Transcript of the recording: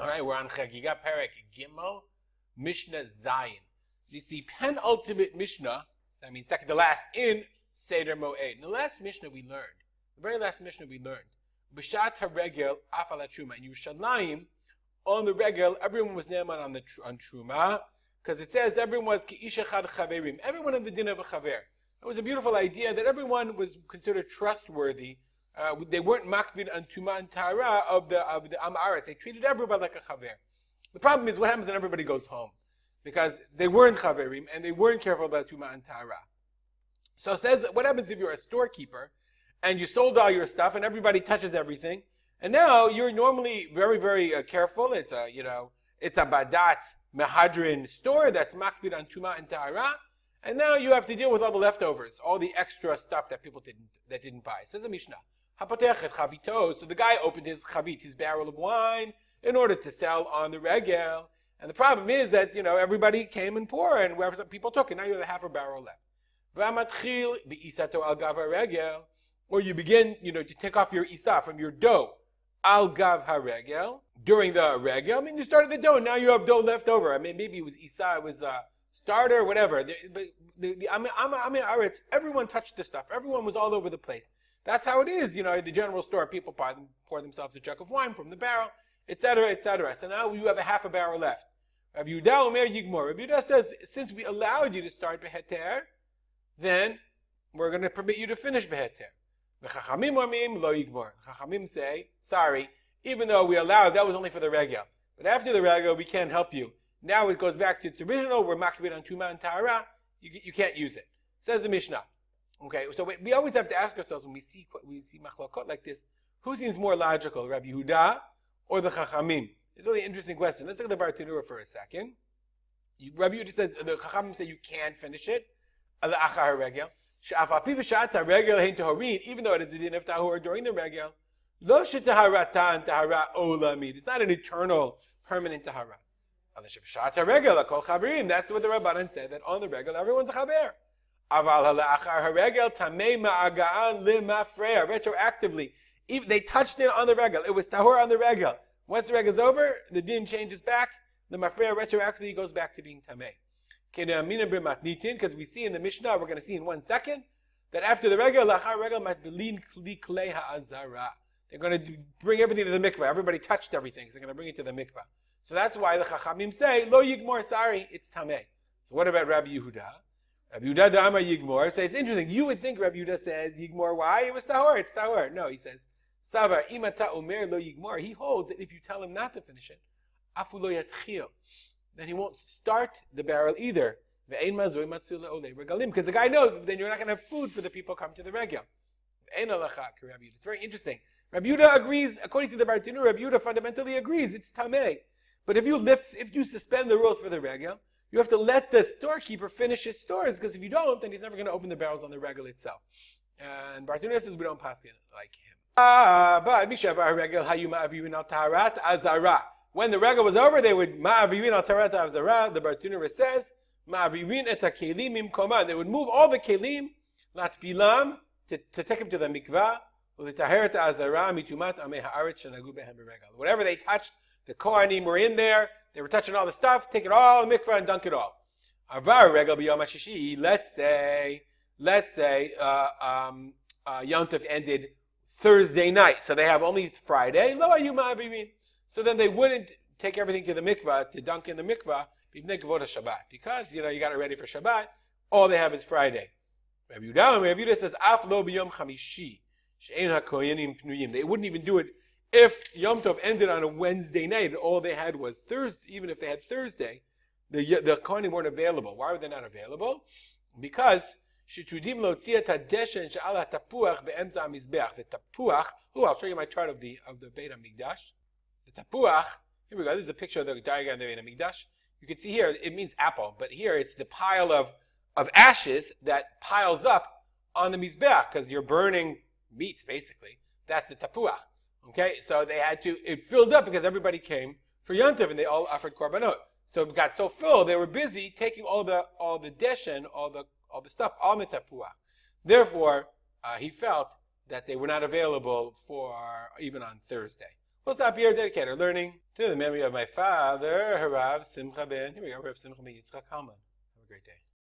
All right, we're on Chagiga Perek Gimel, Mishnah Zayin. This is the penultimate Mishnah, that means second to last, in Seder Moed. In the last Mishnah we learned, the very last Mishnah we learned, B'shat HaRegel Afalat Truma. In Yerushalayim, on the Regel, everyone was Neman on, the, on Truma, because it says everyone was Ki'ish Echad Chaverim, everyone in the din of a Chaver. It was a beautiful idea that everyone was considered trustworthy uh, they weren't makbid on tuma and tara of the of the amaretz. They treated everybody like a chaver. The problem is what happens when everybody goes home, because they weren't chaverim and they weren't careful about tuma and tara. So it says what happens if you're a storekeeper and you sold all your stuff and everybody touches everything, and now you're normally very very uh, careful. It's a you know it's a badat mehadrin store that's makbid on tuma and tara. And now you have to deal with all the leftovers, all the extra stuff that people didn't that didn't buy. Says a Mishnah. So the guy opened his chavit, his barrel of wine, in order to sell on the regel. And the problem is that, you know, everybody came and poured, and wherever people took it, now you have half a barrel left. V'amatchil be'isato al gav regel. Or you begin, you know, to take off your isa from your dough. Al gav haregel. During the regel. I mean, you started the dough, and now you have dough left over. I mean, maybe it was isa, it was uh, starter, whatever. The, the, the, I mean, I mean, everyone touched the stuff. Everyone was all over the place. That's how it is, you know, the general store, people pour, them, pour themselves a jug of wine from the barrel, etc., etc. So now you have a half a barrel left. Rabbi Yehuda Omer Yigmor. Rabbi Yehuda says, since we allowed you to start Beheter, then we're going to permit you to finish Beheter. Chachamim Omim Lo Yigmor. Chachamim say, sorry, even though we allowed, that was only for the regel. But after the regel, we can't help you. Now it goes back to its original, we're makbid on Tuma and Tahara, you, you can't use it. Says the Mishnah. Okay, so we, we always have to ask ourselves when we see we see machlokot like this, who seems more logical, Rabbi Yehuda or the Chachamim? It's a really interesting question. Let's look at the Bartanura for a second. Rabbi Yehuda says the Chachamim say you can't finish it. Even though it is the din of tahor during the regel, lo shetaharatan tahara olamid. It's not an eternal, permanent tahara. That's what the Rabbanan said that on the regel everyone's a chaber. Retroactively, they touched it on the regel. It was tahor on the regel. Once the regel is over, the din changes back. The mafreya retroactively goes back to being tamei. Because we see in the Mishnah, we're going to see in one second, that after the regel, lachar ha'azara. They're going to bring everything to the mikvah. Everybody touched everything, so they're going to bring it to the mikvah. So that's why the chachamim say, lo yigmor, sorry, it's tamei. So what about Rabbi Yehuda? Rabbi Yehuda Dama Yigmor. So it's interesting. You would think Rabbi says Yigmor. Why? It was Tahor. It's Tahor. No, he says Savar Imata Omer Lo Yigmor. He holds that if you tell him not to finish it, Afu Lo Yatchil, then he won't start the barrel either. Because the guy knows then you're not going to have food for the people come to the regel. It's very interesting. Rabbi Yehuda agrees, according to the Bartinu, Rabbi Yehuda fundamentally agrees it's tameh. But if you lift, if you suspend the rules for the regel, you have to let the storekeeper finish his stores because if you don't, then he's never going to open the barrels on the regel itself. And Bartunas says we don't pass like him. Ah, When the regel was over, they would. The Bartunas says. They would move all the kelim latpilam to, to take him to the mikvah. The taherta azara, mitumat ameha arch and agubehembi regal. Whatever they touched, the Kohanim were in there. They were touching all the stuff, take it all, the mikvah, and dunk it all. Let's say, let's say, uh, um, uh, Yontif ended Thursday night, so they have only Friday. So then they wouldn't take everything to the mikvah to dunk in the mikvah because you know you got it ready for Shabbat. All they have is Friday. Rabbi Yehuda says af lo chamishi. They wouldn't even do it if Yom Tov ended on a Wednesday night and all they had was Thursday, even if they had Thursday, the the Kohanim weren't available. Why were they not available? Because shitudim lotzia tadeshen she'ala tapuach be'emza mizbeach. The tapuach. Oh, I'll show you my chart of the of the Beit Hamikdash. The tapuach. Here we go. This is a picture of the diagram of the Beit Hamikdash. You can see here it means apple, but here it's the pile of of ashes that piles up on the mizbeach because you're burning meats basically. That's the tapuach. Okay, so they had to, it filled up because everybody came for Yontiv and they all offered korbanot. So it got so full, they were busy taking all the all the deshen, all the all the stuff all the tapua. Therefore, uh, he felt that they were not available for even on Thursday. We'll stop here, dedicate our learning to the memory of my father, Harav Simcha ben. Here we go, Harav Simcha ben Yitzchak Halman. Have a great day.